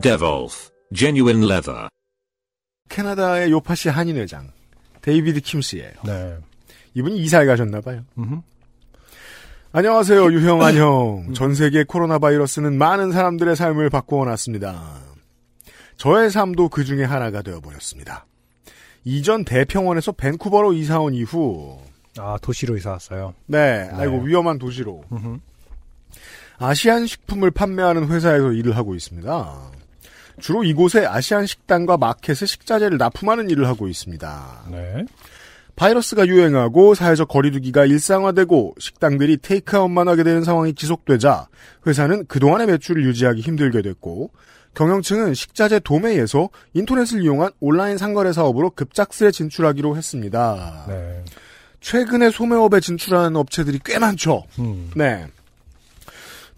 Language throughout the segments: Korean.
Devolf, genuine leather. 캐나다의 요파시 한인회장 데이비드 킴스예요. 네. 이분이 이사에 가셨나 봐요. 음흠. 안녕하세요, 유형 안녕. 전 세계 코로나 바이러스는 많은 사람들의 삶을 바꾸어 놨습니다. 저의 삶도 그 중에 하나가 되어 버렸습니다. 이전 대평원에서 밴쿠버로 이사 온 이후, 아, 도시로 이사 왔어요. 네, 네. 아이고, 위험한 도시로. 음흠. 아시안 식품을 판매하는 회사에서 일을 하고 있습니다. 주로 이곳에 아시안 식당과 마켓에 식자재를 납품하는 일을 하고 있습니다. 네. 바이러스가 유행하고 사회적 거리두기가 일상화되고 식당들이 테이크아웃만 하게 되는 상황이 지속되자 회사는 그동안의 매출을 유지하기 힘들게 됐고 경영층은 식자재 도매에서 인터넷을 이용한 온라인 상거래 사업으로 급작스레 진출하기로 했습니다. 네. 최근에 소매업에 진출하는 업체들이 꽤 많죠. 음. 네.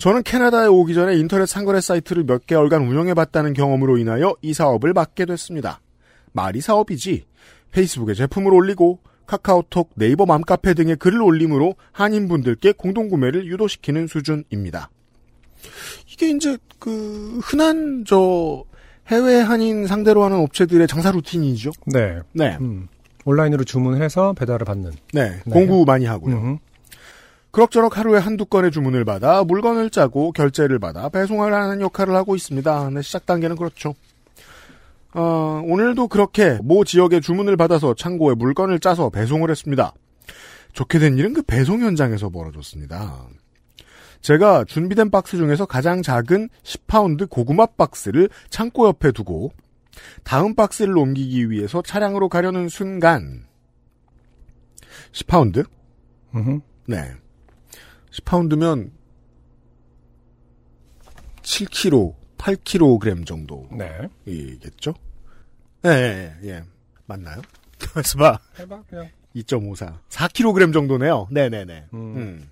저는 캐나다에 오기 전에 인터넷 상거래 사이트를 몇 개월간 운영해봤다는 경험으로 인하여 이 사업을 맡게 됐습니다. 말이 사업이지. 페이스북에 제품을 올리고 카카오톡, 네이버 맘카페 등의 글을 올림으로 한인분들께 공동구매를 유도시키는 수준입니다. 이게 이제 그 흔한 저 해외 한인 상대로 하는 업체들의 장사 루틴이죠. 네. 네, 음. 온라인으로 주문해서 배달을 받는. 네, 네. 공구 많이 하고요. 음흠. 그럭저럭 하루에 한두 건의 주문을 받아 물건을 짜고 결제를 받아 배송을 하는 역할을 하고 있습니다. 네, 시작 단계는 그렇죠. 어, 오늘도 그렇게 모 지역에 주문을 받아서 창고에 물건을 짜서 배송을 했습니다. 좋게 된 일은 그 배송 현장에서 벌어졌습니다. 제가 준비된 박스 중에서 가장 작은 10파운드 고구마 박스를 창고 옆에 두고 다음 박스를 옮기기 위해서 차량으로 가려는 순간 10파운드? 음흠. 네. 10파운드면 7kg, 8kg 정도이겠죠? 네. 예, 예, 예. 맞나요? 가만있어 봐. 해봐, 그냥. 2.54. 4kg 정도네요. 네네네. 음. 음.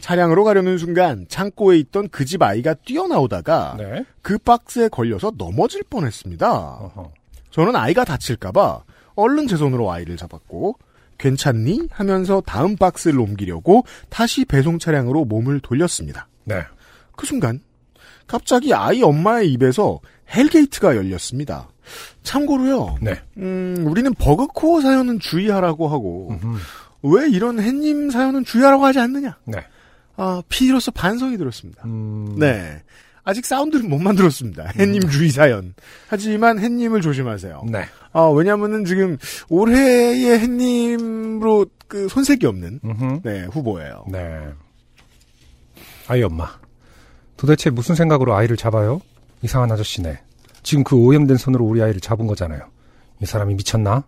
차량으로 가려는 순간 창고에 있던 그 집 아이가 뛰어나오다가 네. 그 박스에 걸려서 넘어질 뻔했습니다. 어허. 저는 아이가 다칠까봐 얼른 제 손으로 아이를 잡았고 괜찮니? 하면서 다음 박스를 옮기려고 다시 배송 차량으로 몸을 돌렸습니다. 네. 그 순간 갑자기 아이 엄마의 입에서 hell gate가 열렸습니다. 참고로요. 네. 음, 우리는 버그코어 사연은 주의하라고 하고 음흠. 왜 이런 햇님 사연은 주의하라고 하지 않느냐? 네. 아, PD로서 반성이 들었습니다. 음. 네. 아직 사운드를 못 만들었습니다. 햇님 주의 사연. 하지만 햇님을 조심하세요. 네. 아, 왜냐면은 지금 올해의 햇님으로 그 손색이 없는 음흠. 네, 후보예요. 네. 아이 엄마. 도대체 무슨 생각으로 아이를 잡아요? 이상한 아저씨네. 지금 그 오염된 손으로 우리 아이를 잡은 거잖아요. 이 사람이 미쳤나?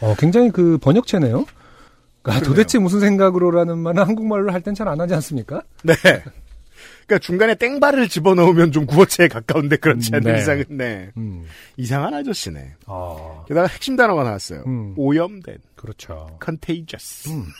어, 굉장히 그 번역체네요. 아, 도대체 무슨 생각으로라는 말은 한국말로 할 땐 잘 안 하지 않습니까? 네. 그러니까 중간에 땡발을 집어넣으면 좀 구어체에 가까운데 그렇지 않은 네. 이상은 네. 음. 이상한 아저씨네. 아, 게다가 핵심 단어가 나왔어요. 음. 오염된, 그렇죠. contagious. 음.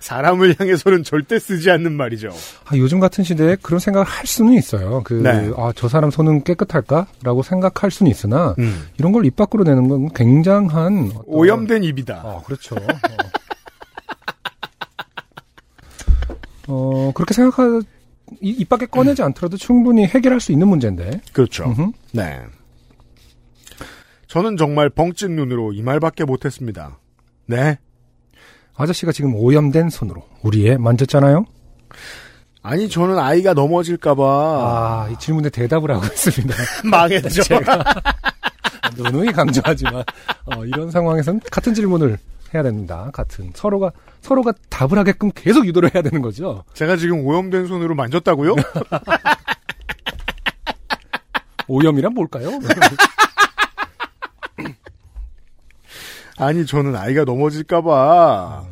사람을 향해서는 절대 쓰지 않는 말이죠. 아, 요즘 같은 시대에 그런 생각을 할 수는 있어요. 그, 네. 아, 저 사람 손은 깨끗할까? 라고 생각할 수는 있으나, 음. 이런 걸 입 밖으로 내는 건 굉장한. 어떤- 오염된 입이다. 아, 그렇죠. 어, 어, 그렇게 생각할, 이- 입 밖에 꺼내지 않더라도 충분히 해결할 수 있는 문제인데. 그렇죠. 음흠. 네. 저는 정말 벙찐 눈으로 이 말밖에 못했습니다. 네. 아저씨가 지금 오염된 손으로 우리 애 만졌잖아요? 아니 저는 아이가 넘어질까봐 아, 이 질문에 대답을 하고 있습니다. 망했죠. 제가 누누이 강조하지만, 어, 이런 상황에선 같은 질문을 해야 됩니다. 같은. 서로가, 서로가 답을 하게끔 계속 유도를 해야 되는 거죠. 제가 지금 오염된 손으로 만졌다고요? 오염이란 뭘까요? 아니 저는 아이가 넘어질까봐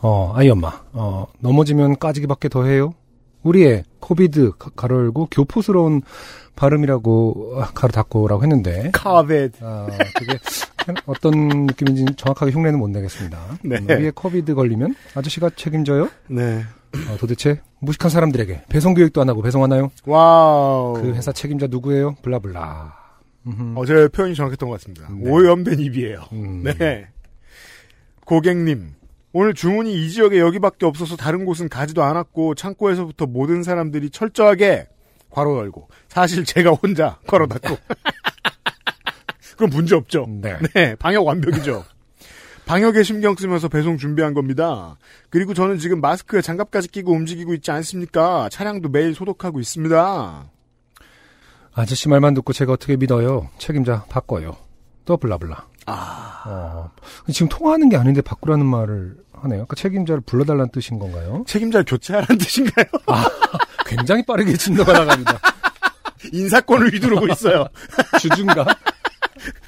어, 아이 엄마, 어, 넘어지면 까지기밖에 더 해요? 우리의 COVID 가- 가로 열고 교포스러운 발음이라고 아, 가로 닫고라고 했는데 COVID. 아, 그게 어떤 느낌인지 정확하게 흉내는 못 내겠습니다. 네. 음, 우리의 COVID 걸리면 아저씨가 책임져요? 네. 어, 도대체 무식한 사람들에게 배송 교육도 안 하고 배송하나요? 와우. 그 회사 책임자 누구예요? blah blah. 음흠. 어제 표현이 정확했던 것 같습니다. 네. 오염된 입이에요. 음. 네. 고객님, 오늘 주문이 이 지역에 여기밖에 없어서 다른 곳은 가지도 않았고 창고에서부터 모든 사람들이 철저하게 괄호 열고 사실 제가 혼자 괄호 닫고 그럼 문제 없죠. 네. 네, 방역 완벽이죠. 방역에 신경 쓰면서 배송 준비한 겁니다. 그리고 저는 지금 마스크에 장갑까지 끼고 움직이고 있지 않습니까? 차량도 매일 소독하고 있습니다. 아저씨 말만 듣고 제가 어떻게 믿어요? 책임자 바꿔요. 또 블라블라. 아, 어, 지금 통화하는 게 아닌데 바꾸라는 말을 하네요. 그 책임자를 불러달라는 뜻인 건가요? 책임자를 교체하라는 뜻인가요? 굉장히 빠르게 진도가 나갑니다. 인사권을 휘두르고 있어요. 주주인가?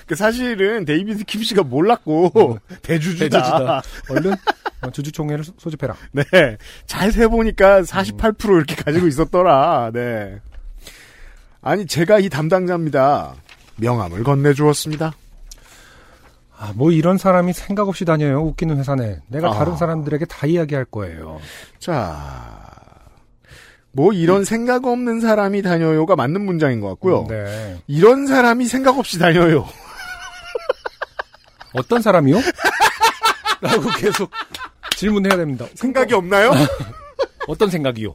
그 사실은 데이비드 킴 씨가 몰랐고 대주주다. 대주주다. 얼른 어, 주주총회를 소- 소집해라. 네, 잘 세보니까 48% 이렇게 가지고 있었더라. 네. 아니 제가 이 담당자입니다. 명함을 건네주었습니다. 아, 뭐 이런 사람이 생각 없이 다녀요. 웃기는 회사네. 내가 아. 다른 사람들에게 다 이야기할 거예요. 자, 뭐 이런 생각 없는 사람이 다녀요가 맞는 문장인 것 같고요. 네. 이런 사람이 생각 없이 다녀요. 어떤 사람이요? 라고 계속 질문해야 됩니다. 생각이 없나요? 어떤 생각이요?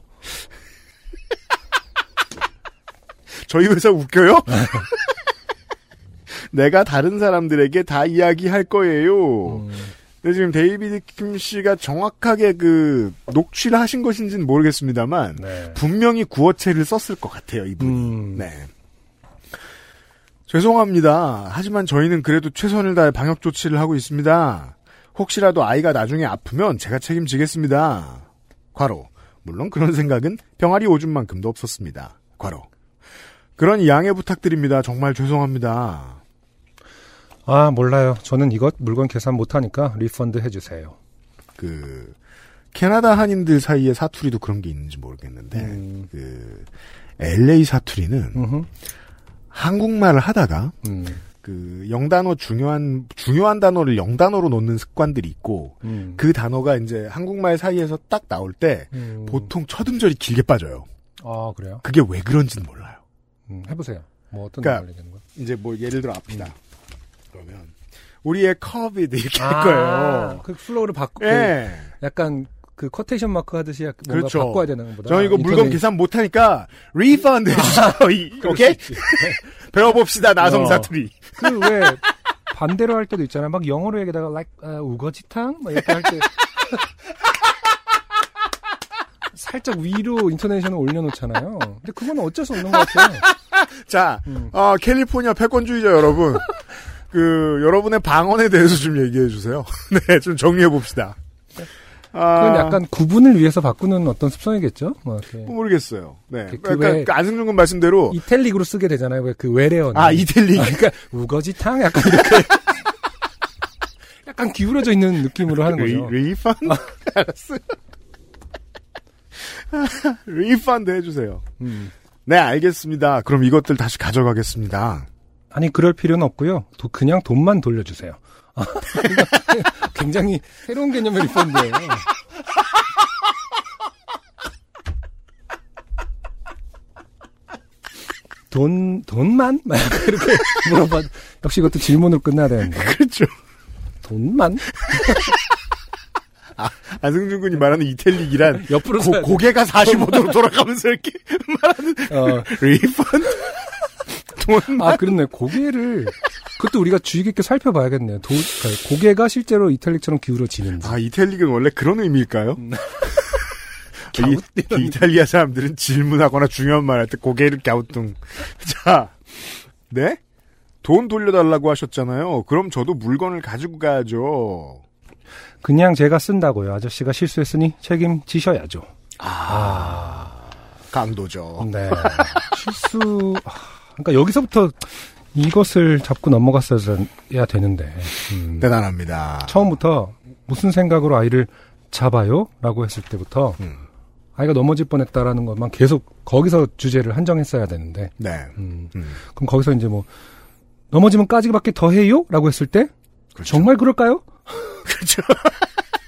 저희 회사 웃겨요? 내가 다른 사람들에게 다 이야기할 거예요. 음, 근데 지금 데이비드 킴 씨가 정확하게 그 녹취를 하신 것인지는 모르겠습니다만 네. 분명히 구어체를 썼을 것 같아요 이분. 음, 네. 죄송합니다. 하지만 저희는 그래도 최선을 다해 방역 조치를 하고 있습니다. 혹시라도 아이가 나중에 아프면 제가 책임지겠습니다. 괄호. 물론 그런 생각은 병아리 오줌만큼도 없었습니다. 괄호. 그러니 양해 부탁드립니다. 정말 죄송합니다. 아, 몰라요. 저는 이것 물건 계산 못하니까 리펀드 해주세요. 그 캐나다 한인들 사이에 사투리도 그런 게 있는지 모르겠는데 음. 그 LA 사투리는 음흠. 한국말을 하다가 음, 그 영단어 중요한 중요한 단어를 영단어로 놓는 습관들이 있고 음. 그 단어가 이제 한국말 사이에서 딱 나올 때 음. 보통 첫 음절이 길게 빠져요. 아, 그래요? 그게 왜 그런지는 몰라요. 음, 해보세요. 뭐 어떤 그러니까? 이제 뭐 예를 들어 앞이다. 그러면 우리의 커비드 이렇게 아, 할 거예요. 그 플로우를 바꾸, 그 예. 약간 그 커테이션 마크 하듯이 약- 뭔가 그렇죠. 바꿔야 되는 거보다. 저 이거 물건 인터넷- 계산 못 하니까 리펀드 해주세요. 오케이? 수 있지. 배워봅시다 나성 어. 사투리. 그왜 반대로 할 때도 있잖아요. 막 영어로 얘기다가 like 아, 우거지탕 막 이렇게 할 때 살짝 위로 인터네이션을 올려놓잖아요. 근데 그건 어쩔 수 없는 것 같아요. 자, 음. 어, 캘리포니아 패권주의자 여러분. 그, 여러분의 방언에 대해서 좀 얘기해 주세요. 네, 좀 정리해 봅시다. 아, 그건 약간 구분을 위해서 바꾸는 어떤 습성이겠죠. 뭐 이렇게 모르겠어요. 네. 그 그러니까 왜- 그 안승준 군 말씀대로 이탈릭으로 쓰게 되잖아요. 왜 그 외래어. 아, 이탈릭. 그러니까 우거지탕 약간 이렇게 약간 기울어져 있는 느낌으로 하는 거죠. 리, 리펀? 알았어요. refund 해주세요. 음. 네, 알겠습니다. 그럼 이것들 다시 가져가겠습니다. 아니 그럴 필요는 없고요. 도- 그냥 돈만 돌려주세요. 아, 굉장히 새로운 개념의 refund예요. 돈 돈만 이렇게 물어봐. 역시 이것도 질문으로 끝나야 되는데 그렇죠. 돈만 안승준 군이 말하는 이탈릭이란 옆으로 고. 고개가 45도로 돌아가면서 이렇게 말하는 어, 리펀드? 돈아 그렇네 고개를 그것도 우리가 주의 깊게 살펴봐야겠네요. 도, 그러니까 고개가 실제로 이탈릭처럼 기울어지는지. 아, 이탈릭은 원래 그런 의미일까요? 음. 이, 이 이탈리아 사람들은 질문하거나 중요한 말 할 때 고개를 갸우뚱. 자, 네? 돈 돌려달라고 하셨잖아요. 그럼 저도 물건을 가지고 가야죠. 그냥 제가 쓴다고요. 아저씨가 실수했으니 책임지셔야죠. 강도죠. 네. 실수. 아, 그러니까 여기서부터 이것을 잡고 넘어갔어야 되는데. 음. 대단합니다. 처음부터 무슨 생각으로 아이를 잡아요? 라고 했을 때부터 음. 아이가 넘어질 뻔했다라는 것만 계속 거기서 주제를 한정했어야 되는데 네. 음, 음, 그럼 거기서 이제 뭐 넘어지면 까지기밖에 더 해요?라고 했을 때 그렇죠. 정말 그럴까요? 그렇죠.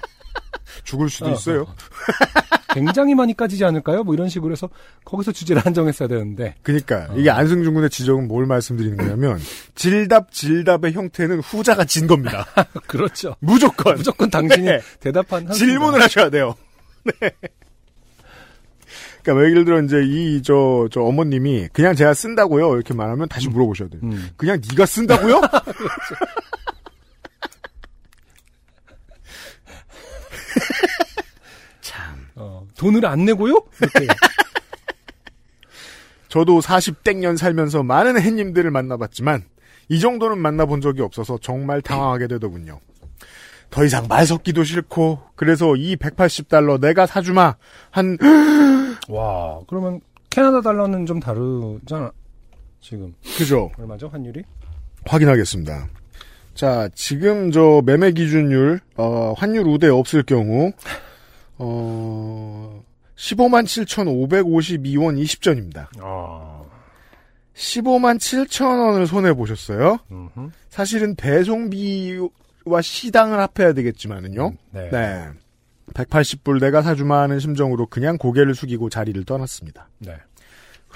죽을 수도 어, 있어요. 어, 어. 굉장히 많이 까지지 않을까요? 뭐 이런 식으로 해서 거기서 주제를 한정했어야 되는데 그러니까 어. 이게 안승준 군의 지적은 뭘 말씀드리는 거냐면 질답 질답의 형태는 후자가 진 겁니다. 그렇죠. 무조건 무조건 당신이 네. 대답한 한 질문을 하셔야 돼요. 네. 그러니까 뭐 예를 들어 이제 이 저 저 어머님이 그냥 제가 쓴다고요 이렇게 말하면 다시 물어보셔야 돼요. 음. 그냥 네가 쓴다고요? 어, 돈을 안 내고요? 저도 40땡년 살면서 많은 햇님들을 만나봤지만 이 정도는 만나본 적이 없어서 정말 당황하게 되더군요. 더 이상 말 섞기도 싫고 그래서 이 180달러 내가 사주마 한 와, 그러면 캐나다 달러는 좀 다르잖아. 지금 그죠 얼마죠 환율이? 확인하겠습니다. 자 지금 저 매매 기준율 어, 환율 우대 없을 경우 어 15만 7,552원 20전입니다. 아, 15만 7천 원을 손해 보셨어요. 음흠. 사실은 배송비와 시당을 합해야 되겠지만은요. 네. 네. 180불 내가 사주마 하는 심정으로 그냥 고개를 숙이고 자리를 떠났습니다. 네.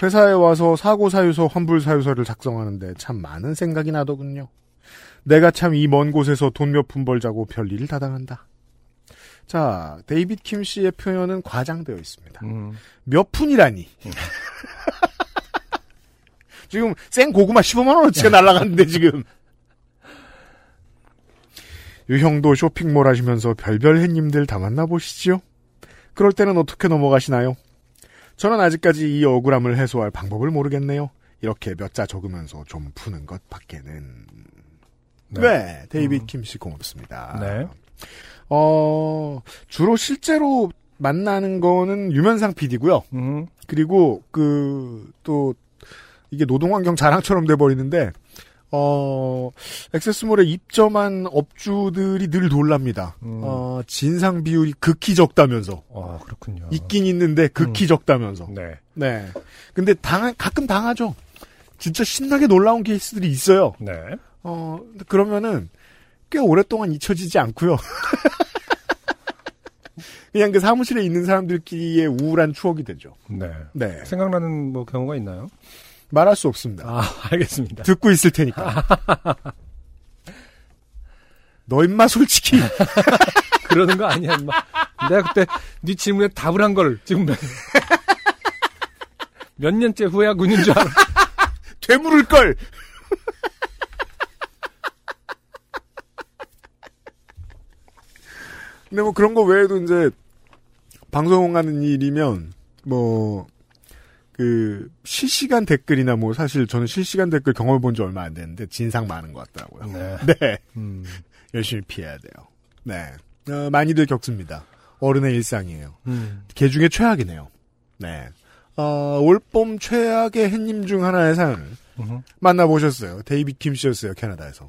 회사에 와서 사고 사유서, 환불 사유서를 작성하는데 참 많은 생각이 나더군요. 내가 참 이 먼 곳에서 돈 몇 푼 벌자고 별일을 다 당한다. 자, 데이빗 킴 씨의 표현은 과장되어 있습니다. 음. 몇 푼이라니. 지금 생 고구마 15만 원어치가 날라갔는데 지금. 유형도 쇼핑몰 하시면서 별별 햇님들 다 만나보시지요? 그럴 때는 어떻게 넘어가시나요? 저는 아직까지 이 억울함을 해소할 방법을 모르겠네요. 이렇게 몇 자 적으면서 좀 푸는 것 밖에는. 네, 데이빗 킴씨 고맙습니다. 네. 어, 주로 실제로 만나는 거는 유면상 PD고요. 음. 그리고 그 또 이게 노동환경 자랑처럼 돼 버리는데 어 액세스몰에 입점한 업주들이 늘 놀랍니다. 음. 어 진상 비율이 극히 적다면서 아, 그렇군요. 있긴 있는데 극히 음. 적다면서 네. 네. 근데 당 가끔 당하죠. 진짜 신나게 놀라운 케이스들이 있어요. 네. 어 그러면은 꽤 오랫동안 잊혀지지 않고요. 그냥 그 사무실에 있는 사람들끼리의 우울한 추억이 되죠. 네. 네. 생각나는 뭐 경우가 있나요? 말할 수 없습니다. 아, 알겠습니다. 듣고 있을 테니까. 너 임마 솔직히 그러는 거 아니야, 임마. 내가 그때 네 질문에 답을 한 걸 지금 몇, 몇 년째 후회하고 있는 줄 알아. 되물을 걸. 근데 뭐 그런 거 외에도 이제 방송하는 일이면 뭐 그 실시간 댓글이나 뭐 사실 저는 실시간 댓글 경험해 본 지 얼마 안 됐는데 진상 많은 것 같더라고요. 네. 네. 음. 열심히 피해야 돼요. 네. 어, 많이들 겪습니다. 어른의 일상이에요. 음. 개 중에 최악이네요. 네. 어, 올봄 최악의 햇님 중 하나의 사연을. 만나보셨어요. 데이빗 김 씨였어요, 캐나다에서.